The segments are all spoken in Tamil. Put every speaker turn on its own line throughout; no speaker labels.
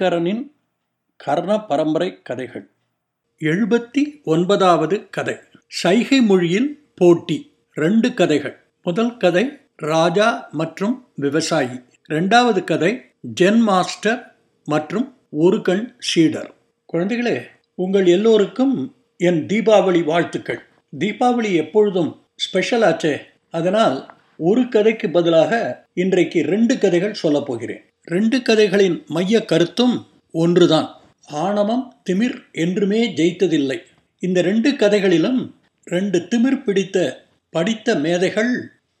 தினகரனின் கர்ண பரம்பரை கதைகள். எழுபத்தி ஒன்பதாவது கதை. சைகை மொழியில் போட்டி. ரெண்டு கதைகள். முதல் கதை ராஜா மற்றும் விவசாயி. ரெண்டாவது கதை ஜென் மாஸ்டர் மற்றும் ஒரு கண் சீடர். குழந்தைகளே உங்கள் எல்லோருக்கும் என் தீபாவளி வாழ்த்துக்கள். தீபாவளி எப்பொழுதும் ஸ்பெஷல் ஆச்சே. அதனால் ஒரு கதைக்கு பதிலாக இன்றைக்கு ரெண்டு கதைகள் சொல்லப் போகிறேன். ரெண்டு கதைகளின் மைய கருத்தும் ஒன்றுதான். ஆணவம் திமிர் என்றுமே ஜெயித்ததில்லை. இந்த ரெண்டு கதைகளிலும் ரெண்டு திமிர் பிடித்த படித்த மேதைகள்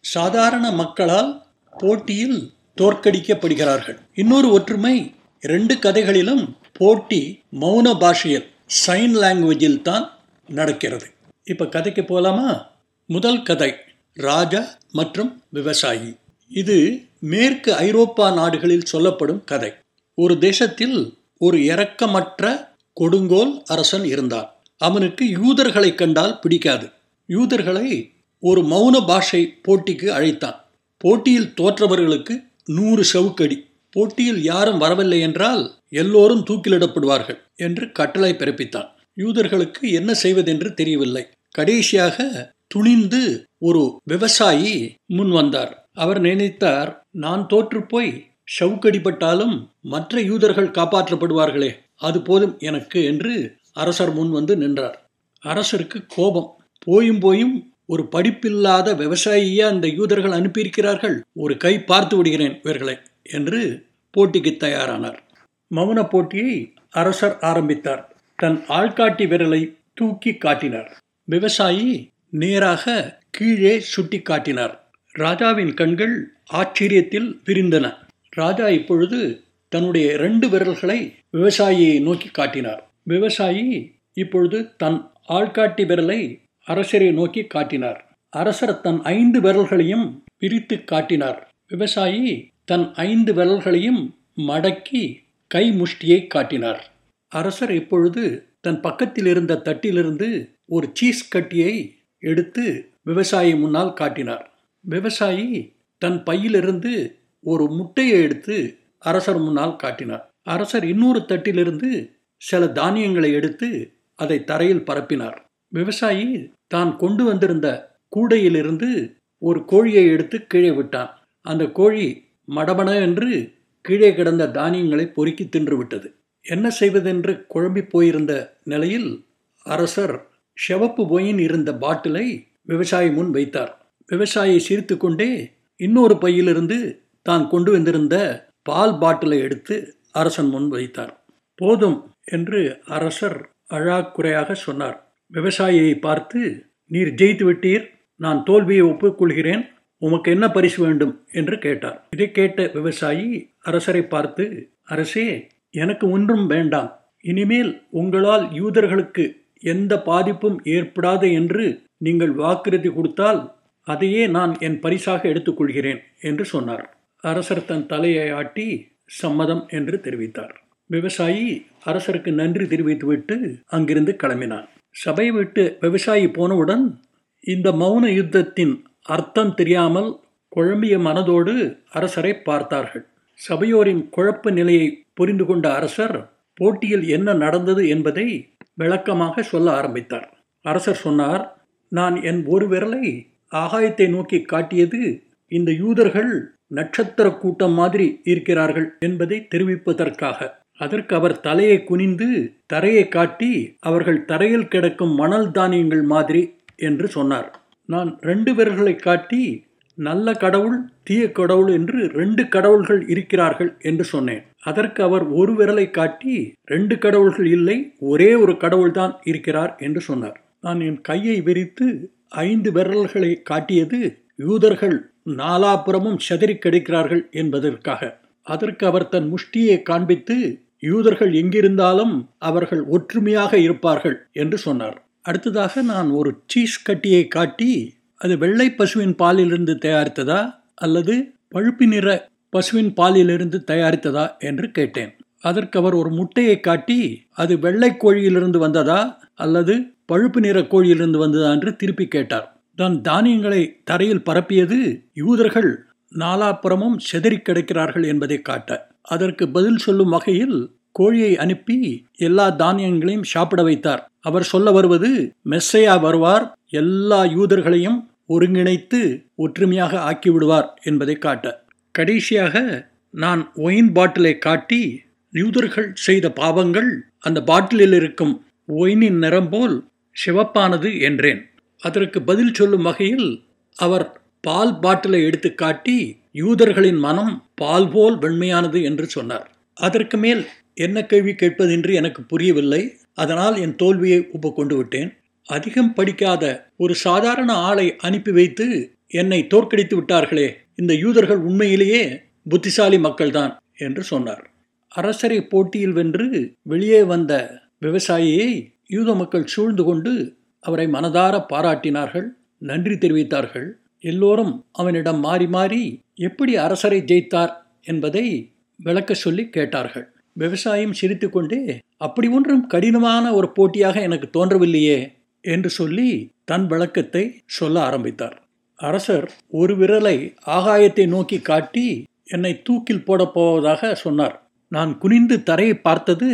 சாதாரண மக்களால் போட்டியில் தோற்கடிக்கப்படுகிறார்கள். இன்னொரு ஒற்றுமை ரெண்டு கதைகளிலும் போட்டி மௌன பாஷையில் சைன் லாங்குவேஜில் தான் நடக்கிறது. இப்போ கதைக்கு போகலாமா முதல் கதை ராஜா மற்றும் விவசாயி. இது மேற்கு ஐரோப்பா நாடுகளில் சொல்லப்படும் கதை. ஒரு தேசத்தில் ஒரு இரக்கமற்ற கொடுங்கோல் அரசன் இருந்தான். அவனுக்கு யூதர்களை கண்டால் பிடிக்காது. யூதர்களை ஒரு மௌன பாஷை போட்டிக்கு அழைத்தான். போட்டியில் தோற்றவர்களுக்கு நூறு செவுக்கடி. போட்டியில் யாரும் வரவில்லை என்றால் எல்லோரும் தூக்கிலிடப்படுவார்கள் என்று கட்டளை பிறப்பித்தான். யூதர்களுக்கு என்ன செய்வதென்று தெரியவில்லை. கடைசியாக துணிந்து ஒரு விவசாயி முன் வந்தார் அவர் நினைத்தார் நான் தோற்றுப்போய் ஷவுக்கடிப்பட்டாலும் மற்ற யூதர்கள் காப்பாற்றப்படுவார்களே அது போதும் எனக்கு என்று அரசர் முன் வந்து நின்றார். அரசருக்கு கோபம். போயும் போயும் ஒரு படிப்பில்லாத விவசாயியா அந்த யூதர்கள் அனுப்பியிருக்கிறார்கள் ஒரு கை பார்த்து விடுகிறேன் இவர்களை என்று போட்டிக்கு தயாரானார். மௌன போட்டியை அரசர் ஆரம்பித்தார். தன் ஆள்காட்டி விரலை தூக்கி காட்டினார். விவசாயி நேராக கீழே சுட்டி காட்டினார் ராஜாவின் கண்கள் ஆச்சரியத்தில் விரிந்தன. ராஜா இப்பொழுது தன்னுடைய ரெண்டு விரல்களை விவசாயியை நோக்கி காட்டினார். விவசாயி இப்பொழுது தன் ஆள்காட்டி விரலை அரசரை நோக்கி காட்டினார். அரசர் தன் ஐந்து விரல்களையும் பிரித்து காட்டினார். விவசாயி தன் ஐந்து விரல்களையும் மடக்கி கை முஷ்டியை காட்டினார். அரசர் இப்பொழுது தன் பக்கத்தில் இருந்த தட்டிலிருந்து ஒரு சீஸ் கட்டியை எடுத்து விவசாயி முன்னால் காட்டினார். விவசாயி தன் பையிலிருந்து ஒரு முட்டையை எடுத்து அரசர் முன்னால் காட்டினார். அரசர் இன்னொரு தட்டிலிருந்து சில தானியங்களை எடுத்து அதை தரையில் பரப்பினார். விவசாயி தான் கொண்டு வந்திருந்த கூடையிலிருந்து ஒரு கோழியை எடுத்து கீழே விட்டான். அந்த கோழி மடமட என்று கீழே கிடந்த தானியங்களை பொறுக்கி தின்று விட்டது. என்ன செய்வதென்று குழம்பி போயிருந்த நிலையில் அரசர் செவப்பு போயின் இருந்த பாட்டிலை விவசாயி முன் வைத்தார். விவசாயி சிரித்து கொண்டே இன்னொரு பையிலிருந்து தான் கொண்டு வந்திருந்த பால் பாட்டிலை எடுத்து அரசன் முன் வைத்தார். போதும் என்று அரசர் அழாக்குறையாக சொன்னார். விவசாயியை பார்த்து நீர் ஜெயித்து விட்டீர் நான் தோல்வியை ஒப்புக்கொள்கிறேன் உமக்கு என்ன பரிசு வேண்டும்? என்று கேட்டார். இதை கேட்ட விவசாயி அரசரை பார்த்து அரசே எனக்கு ஒன்றும் வேண்டாம். இனிமேல் உங்களால் யூதர்களுக்கு எந்த பாதிப்பும் ஏற்படாது என்று நீங்கள் வாக்குறுதி கொடுத்தால் அதையே நான் என் பரிசாக எடுத்துக்கொள்கிறேன் என்று சொன்னார். அரசர் தன் தலையை ஆட்டி சம்மதம் என்று தெரிவித்தார். விவசாயி அரசருக்கு நன்றி தெரிவித்துவிட்டு அங்கிருந்து கிளம்பினான். சபை விட்டு விவசாயி போனவுடன் இந்த மௌன யுத்தத்தின் அர்த்தம் தெரியாமல் குழம்பிய மனதோடு அரசரை பார்த்தார்கள். சபையோரின் குழப்ப நிலையை புரிந்து கொண்ட அரசர் போட்டியில் என்ன நடந்தது என்பதை விளக்கமாக சொல்ல ஆரம்பித்தார். அரசர் சொன்னார் நான் என் ஒரு விரலை ஆகாயத்தை நோக்கி காட்டியது இந்த யூதர்கள் நட்சத்திர கூட்டம் மாதிரி இருக்கிறார்கள் என்பதை தெரிவிப்பதற்காக. அதற்கு அவர் தலையை குனிந்து தரையை காட்டி அவர்கள் தரையில் கிடக்கும் மணல் தானியங்கள் மாதிரி என்று சொன்னார். நான் ரெண்டு விரல்களை காட்டி நல்ல கடவுள் தீய கடவுள் என்று ரெண்டு கடவுள்கள் இருக்கிறார்கள் என்று சொன்னேன். அதற்கு அவர் ஒரு விரலை காட்டி ரெண்டு கடவுள்கள் இல்லை ஒரே ஒரு கடவுள்தான் இருக்கிறார் என்று சொன்னார். நான் என் கையை விரித்து ஐந்து விரல்களை காட்டியது யூதர்கள் நாலாபுறமும் சதறி கிடைக்கிறார்கள் என்பதற்காக. அதற்கு அவர் தன் முஷ்டியை காண்பித்து யூதர்கள் எங்கிருந்தாலும் அவர்கள் ஒற்றுமையாக இருப்பார்கள் என்று சொன்னார். அடுத்ததாக நான் ஒரு சீஸ் கட்டியை காட்டி அது வெள்ளை பசுவின் பாலிலிருந்து தயாரித்ததா அல்லது பழுப்பு நிற பசுவின் பாலிலிருந்து தயாரித்ததா என்று கேட்டேன். அதற்கு அவர் ஒரு முட்டையை காட்டி அது வெள்ளை கோழியிலிருந்து வந்ததா அல்லது பழுப்பு நிற கோழியிலிருந்து வந்ததா என்று திருப்பி கேட்டார். தான் தானியங்களை தரையில் பரப்பியது யூதர்கள் நாலாப்புறமும் செதறி கிடக்கிறார்கள் என்பதை காட்ட. அதற்கு பதில் சொல்லும் வகையில் கோழியை அனுப்பி எல்லா தானியங்களையும் சாப்பிட வைத்தார். அவர் சொல்ல வருவது மெஸ்ஸையா வருவார் எல்லா யூதர்களையும் ஒருங்கிணைத்து ஒற்றுமையாக ஆக்கிவிடுவார் என்பதை காட்ட. கடைசியாக நான் ஒயின் பாட்டிலை காட்டி யூதர்கள் செய்த பாவங்கள் அந்த பாட்டிலில் இருக்கும் ஒயினின் நிறம் போல் சிவப்பானது என்றேன். அதற்கு பதில் சொல்லும் வகையில் அவர் பால் பாட்டிலை எடுத்து காட்டி யூதர்களின் மனம் பால் போல் வெண்மையானது என்று சொன்னார். அதற்கு மேல் என்ன கேள்வி கேட்பதென்று எனக்கு புரியவில்லை. அதனால் என் தோல்வியை ஒப்புக்கொண்டு விட்டேன். அதிகம் படிக்காத ஒரு சாதாரண ஆளை அனுப்பி வைத்து என்னை தோற்கடித்து விட்டார்களே இந்த யூதர்கள் உண்மையிலேயே புத்திசாலி மக்கள்தான் என்று சொன்னார். அரசரை போட்டியில் வென்று வெளியே வந்த விவசாயியை யூத மக்கள் சூழ்ந்து கொண்டு அவரை மனதார பாராட்டினார்கள் நன்றி தெரிவித்தார்கள். எல்லோரும் அவனிடம் மாறி மாறி எப்படி அரசரை ஜெயித்தார் என்பதை விளக்க சொல்லி கேட்டார்கள். விவசாயம் சிரித்துக்கொண்டே அப்படி ஒன்றும் கடினமான ஒரு போட்டியாக எனக்கு தோன்றவில்லையே என்று சொல்லி தன் விளக்கத்தை சொல்ல ஆரம்பித்தார். அரசர் ஒரு விரலை ஆகாயத்தை நோக்கி காட்டி என்னை தூக்கில் போடப் போவதாக சொன்னார். நான் குனிந்து தரையை பார்த்தது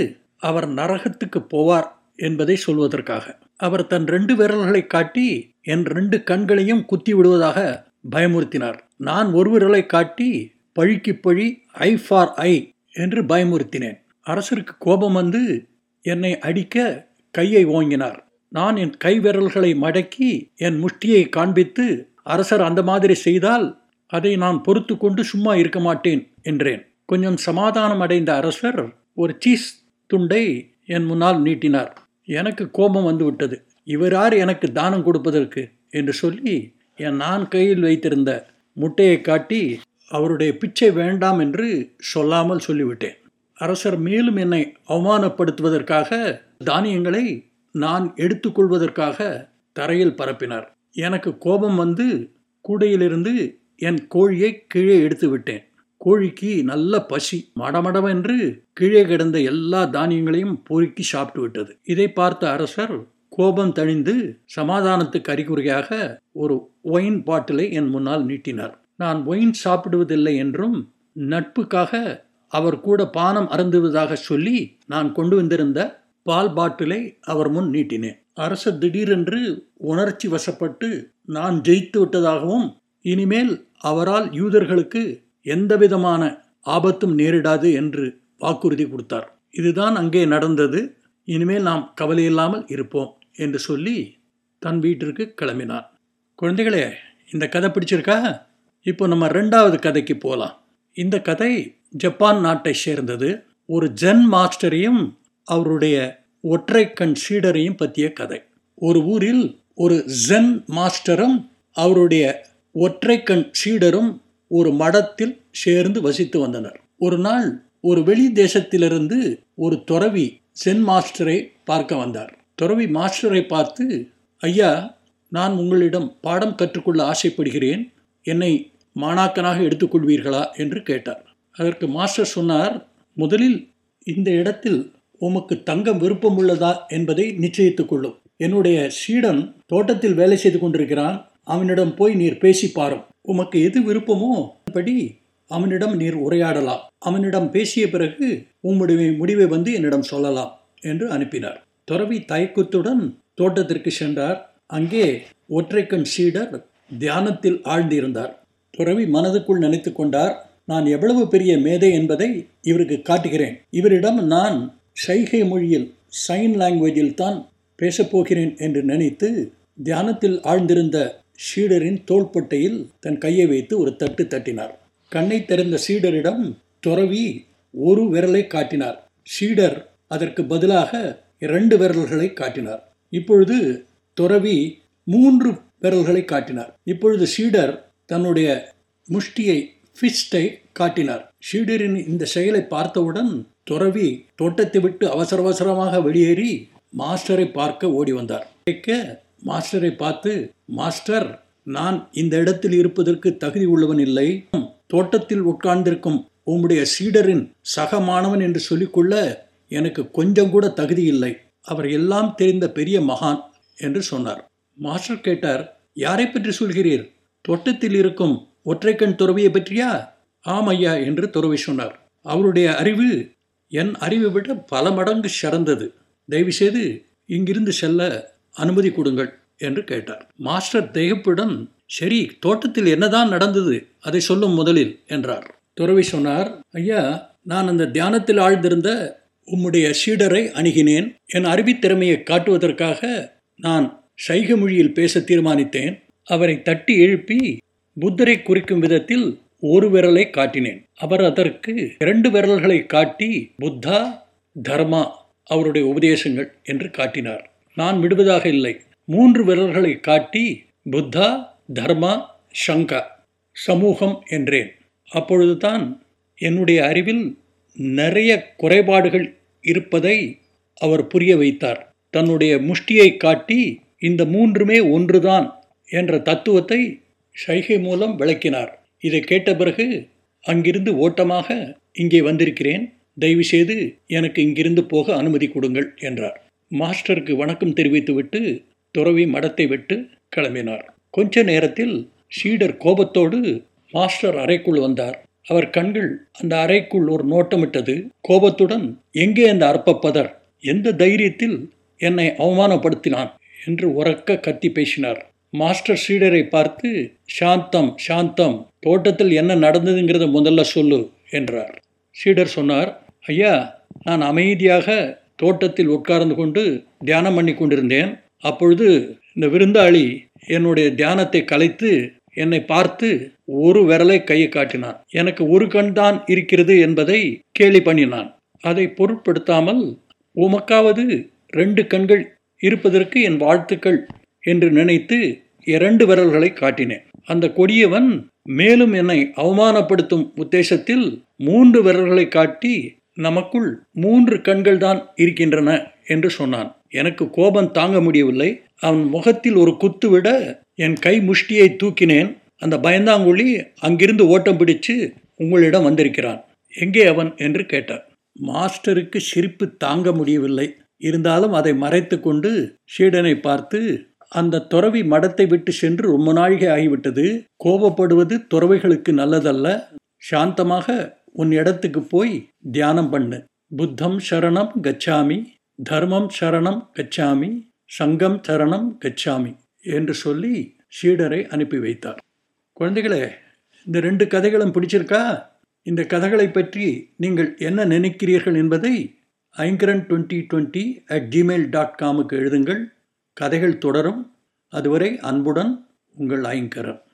அவர் நரகத்துக்கு போவார் என்பதை சொல்வதற்காக. அவர் தன் ரெண்டு விரல்களை காட்டி என் ரெண்டு கண்களையும் குத்தி விடுவதாக பயமுறுத்தினார். நான் ஒரு விரலை காட்டி பழிக்கு பழி ஐ ஃபார் ஐ என்று பயமுறுத்தினேன். அரசருக்கு கோபம் வந்து என்னை அடிக்க கையை ஓங்கினார். நான் என் கை விரல்களை மடக்கி என் முஷ்டியை காண்பித்து அரசர் அந்த மாதிரி செய்தால் அதை நான் பொறுத்து கொண்டு சும்மா இருக்க மாட்டேன் என்றேன். கொஞ்சம் சமாதானம் அடைந்த அரசர் ஒரு சீஸ் துண்டை என் முன்னால் நீட்டினார். எனக்கு கோபம் வந்து விட்டது. இவர் யார்? எனக்கு தானம் கொடுப்பதற்கு என்று சொல்லி என் நான் கையில் வைத்திருந்த முட்டையை காட்டி அவருடைய பிச்சை வேண்டாம் என்று சொல்லாமல் சொல்லிவிட்டேன். அரசர் மேலும் என்னை அவமானப்படுத்துவதற்காக தானியங்களை நான் எடுத்துக்கொள்வதற்காக தரையில் பரப்பினார். எனக்கு கோபம் வந்து கூடையிலிருந்து என் கோழியை கீழே எடுத்து விட்டேன் கோழிக்கு நல்ல பசி மடமடவென்று கீழே கிடந்த எல்லா தானியங்களையும் பொறுக்கி சாப்பிட்டு விட்டது. இதை பார்த்த அரசர் கோபம் தணிந்து சமாதானத்துக்கு அறிகுறியாக ஒரு ஒயின் பாட்டிலை என் முன்னால் நீட்டினார். நான் ஒயின் சாப்பிடுவதில்லை என்றும் நட்புக்காக அவர் கூட பானம் அருந்துவதாக சொல்லி நான் கொண்டு வந்திருந்த பால் பாட்டிலை அவர் முன் நீட்டினேன். அரசர் திடீரென்று உணர்ச்சி வசப்பட்டு நான் ஜெயித்து விட்டதாகவும் இனிமேல் அவரால் யூதர்களுக்கு எந்தவிதமான ஆபத்தும் நேரிடாது என்று வாக்குறுதி கொடுத்தார். இதுதான் அங்கே நடந்தது. இனிமேல் நாம் கவலையில்லாமல் இருப்போம் என்று சொல்லி தன் வீட்டிற்கு கிளம்பினான் குழந்தைகளே இந்த கதை பிடிச்சிருக்கா? இப்போ நம்ம ரெண்டாவது கதைக்கு போகலாம் இந்த கதை ஜப்பான் நாட்டை சேர்ந்தது. ஒரு ஜென் மாஸ்டரையும் அவருடைய ஒற்றை கண் சீடரையும் பற்றிய கதை. ஒரு ஊரில் ஒரு ஜென் மாஸ்டரும் அவருடைய ஒற்றை கண் சீடரும் ஒரு மடத்தில் சேர்ந்து வசித்து வந்தனர். ஒரு நாள் ஒரு வெளி தேசத்திலிருந்து ஒரு துறவி சென் மாஸ்டரை பார்க்க வந்தார். துறவி மாஸ்டரை பார்த்து ஐயா நான் உங்களிடம் பாடம் கற்றுக்கொள்ள ஆசைப்படுகிறேன். என்னை மாணாக்கனாக எடுத்துக்கொள்வீர்களா? என்று கேட்டார். அதற்கு மாஸ்டர் சொன்னார் முதலில் இந்த இடத்தில் உமக்கு தங்கம் விருப்பம் உள்ளதா என்பதை நிச்சயித்துக் கொள்ளும். என்னுடைய சீடன் தோட்டத்தில் வேலை செய்து கொண்டிருக்கிறான். அவனிடம் போய் நீர் பேசி பாரும். உமக்கு எது விருப்பமோ படி அவனிடம் நீர் உரையாடலாம். அவனிடம் பேசிய பிறகு உம்முடைய முடிவை வந்து என்னிடம் சொல்லலாம் என்று அனுப்பினார். துறவி தயக்கத்துடன் தோட்டத்திற்கு சென்றார். அங்கே ஒற்றைக்கண் சீடர் தியானத்தில் ஆழ்ந்திருந்தார். துறவி மனதுக்குள் நினைத்து கொண்டார் நான் எவ்வளவு பெரிய மேதை என்பதை இவருக்கு காட்டுகிறேன். இவரிடம் நான் சைகை மொழியில் சைன் லாங்குவேஜில் தான் பேசப்போகிறேன் என்று நினைத்து தியானத்தில் ஆழ்ந்திருந்த ஷீடரின் தோள்பட்டையில் தன் கையை வைத்து ஒரு தட்டு தட்டினார். கண்ணை திறந்த சீடரிடம் துறவி ஒரு விரலை காட்டினார். ஷீடர் அதற்கு பதிலாக இரண்டு விரல்களை காட்டினார். இப்பொழுது துறவி மூன்று விரல்களை காட்டினார். இப்பொழுது ஷீடர் தன்னுடைய முஷ்டியை ஃபிஸ்டை காட்டினார். ஷீடரின் இந்த செயலை பார்த்தவுடன் துறவி தோட்டத்தை விட்டு அவசர அவசரமாக வெளியேறி மாஸ்டரை பார்க்க ஓடி வந்தார். கேட்க மாஸ்டரை பார்த்து மாஸ்டர் நான் இந்த இடத்தில் இருப்பதற்கு தகுதி உள்ளவன் இல்லை. தோட்டத்தில் உட்கார்ந்திருக்கும் உம்முடைய சீடரின் சக மாணவன் என்று சொல்லிக்கொள்ள எனக்கு கொஞ்சம் கூட தகுதி இல்லை. அவர் எல்லாம் தெரிந்த பெரிய மகான் என்று சொன்னார். மாஸ்டர் கேட்டார் யாரை பற்றி சொல்கிறீர்? தோட்டத்தில் இருக்கும் ஒற்றைக்கண் துறவியை பற்றியா? ஆம் ஐயா என்று துறவி சொன்னார். அவருடைய அறிவு என் அறிவை விட பல மடங்கு சிறந்தது. தயவுசெய்து இங்கிருந்து செல்ல அனுமதி கொடுங்கள் என்று கேட்டார். மாஸ்டர் திகைப்புடன் சரி தோட்டத்தில் என்னதான் நடந்தது அதை சொல்லும் முதலில் என்றார். துறவி சொன்னார் ஐயா நான் அந்த தியானத்தில் ஆழ்ந்திருந்த உம்முடைய சீடரை அணுகினேன். என் அறிவித்திறமையை காட்டுவதற்காக நான் சைக மொழியில் பேச தீர்மானித்தேன். அவரை தட்டி எழுப்பி புத்தரை குறிக்கும் விதத்தில் ஒரு விரலை காட்டினேன். அவர் அதற்கு இரண்டு விரல்களை காட்டி புத்தா தர்மா அவருடைய உபதேசங்கள் என்று காட்டினார். நான் விடுவதாக இல்லை. மூன்று விரல்களை காட்டி புத்தா தர்மா சங்கா சமூகம் என்றேன். அப்பொழுதுதான் என்னுடைய அறிவில் நிறைய குறைபாடுகள் இருப்பதை அவர் புரிய வைத்தார். தன்னுடைய முஷ்டியை காட்டி இந்த மூன்றுமே ஒன்றுதான் என்ற தத்துவத்தை சைகை மூலம் விளக்கினார். இதை கேட்ட பிறகு அங்கிருந்து ஓட்டமாக இங்கே வந்திருக்கிறேன். தயவுசெய்து எனக்கு இங்கிருந்து போக அனுமதி கொடுங்கள் என்றார். மாஸ்டருக்கு வணக்கம் தெரிவித்துவிட்டு துறவி மடத்தை விட்டு கிளம்பினார். கொஞ்ச நேரத்தில் ஷீடர் கோபத்தோடு மாஸ்டர் அறைக்குள் வந்தார். அவர் கண்கள் அந்த அறைக்குள் ஒரு நோட்டமிட்டது. கோபத்துடன் எங்கே அந்த அற்பப்பதர்? எந்த தைரியத்தில் என்னை அவமானப்படுத்தினான்? என்று உறக்க கத்தி பேசினார். மாஸ்டர் ஷீடரை பார்த்து சாந்தம் சாந்தம். தோட்டத்தில் என்ன நடந்ததுங்கிறத முதல்ல சொல்லு என்றார். ஷீடர் சொன்னார் ஐயா நான் அமைதியாக தோட்டத்தில் உட்கார்ந்து கொண்டு தியானம் பண்ணி கொண்டிருந்தேன். அப்பொழுது இந்த விருந்தாளி என்னுடைய தியானத்தை கலைத்து என்னை பார்த்து ஒரு விரலை கையை காட்டினான். எனக்கு ஒரு கண் தான் இருக்கிறது என்பதை கேலி பண்ணினான். அதை பொருட்படுத்தாமல் உமக்காவது ரெண்டு கண்கள் இருப்பதற்கு என் வாழ்த்துக்கள் என்று நினைத்து இரண்டு விரல்களை காட்டினேன். அந்த கொடியவன் மேலும் என்னை அவமானப்படுத்தும் உத்தேசத்தில் மூன்று விரல்களை காட்டி நமக்குள் மூன்று கண்கள் தான் இருக்கின்றன என்று சொன்னான். எனக்கு கோபம் தாங்க முடியவில்லை. அவன் முகத்தில் ஒரு குத்து விட என் கை முஷ்டியை தூக்கினேன். அந்த பயந்தாங்குழி அங்கிருந்து ஓட்டம் பிடிச்சு உங்களிடம் வந்திருக்கிறான். எங்கே அவன் என்று கேட்டார் மாஸ்டருக்கு சிரிப்பு தாங்க முடியவில்லை. இருந்தாலும் அதை மறைத்து கொண்டு சீடனை பார்த்து அந்த துறவி மடத்தை விட்டு சென்று ரொம்ப நாழிகை ஆகிவிட்டது. கோபப்படுவது துறவிகளுக்கு நல்லதல்ல. சாந்தமாக உன் இடத்துக்கு போய் தியானம் பண்ணு. புத்தம் சரணம் கச்சாமி தர்மம் சரணம் கச்சாமி சங்கம் சரணம் கச்சாமி என்று சொல்லி சீடரை அனுப்பி வைத்தார். குழந்தைகளே இந்த ரெண்டு கதைகளும் பிடிச்சிருக்கா? இந்த கதைகளை பற்றி நீங்கள் என்ன நினைக்கிறீர்கள் என்பதை Aingaran twenty twenty at Gmail dot காமுக்கு எழுதுங்கள். கதைகள் தொடரும். அதுவரை அன்புடன் உங்கள் ஐங்கரன்.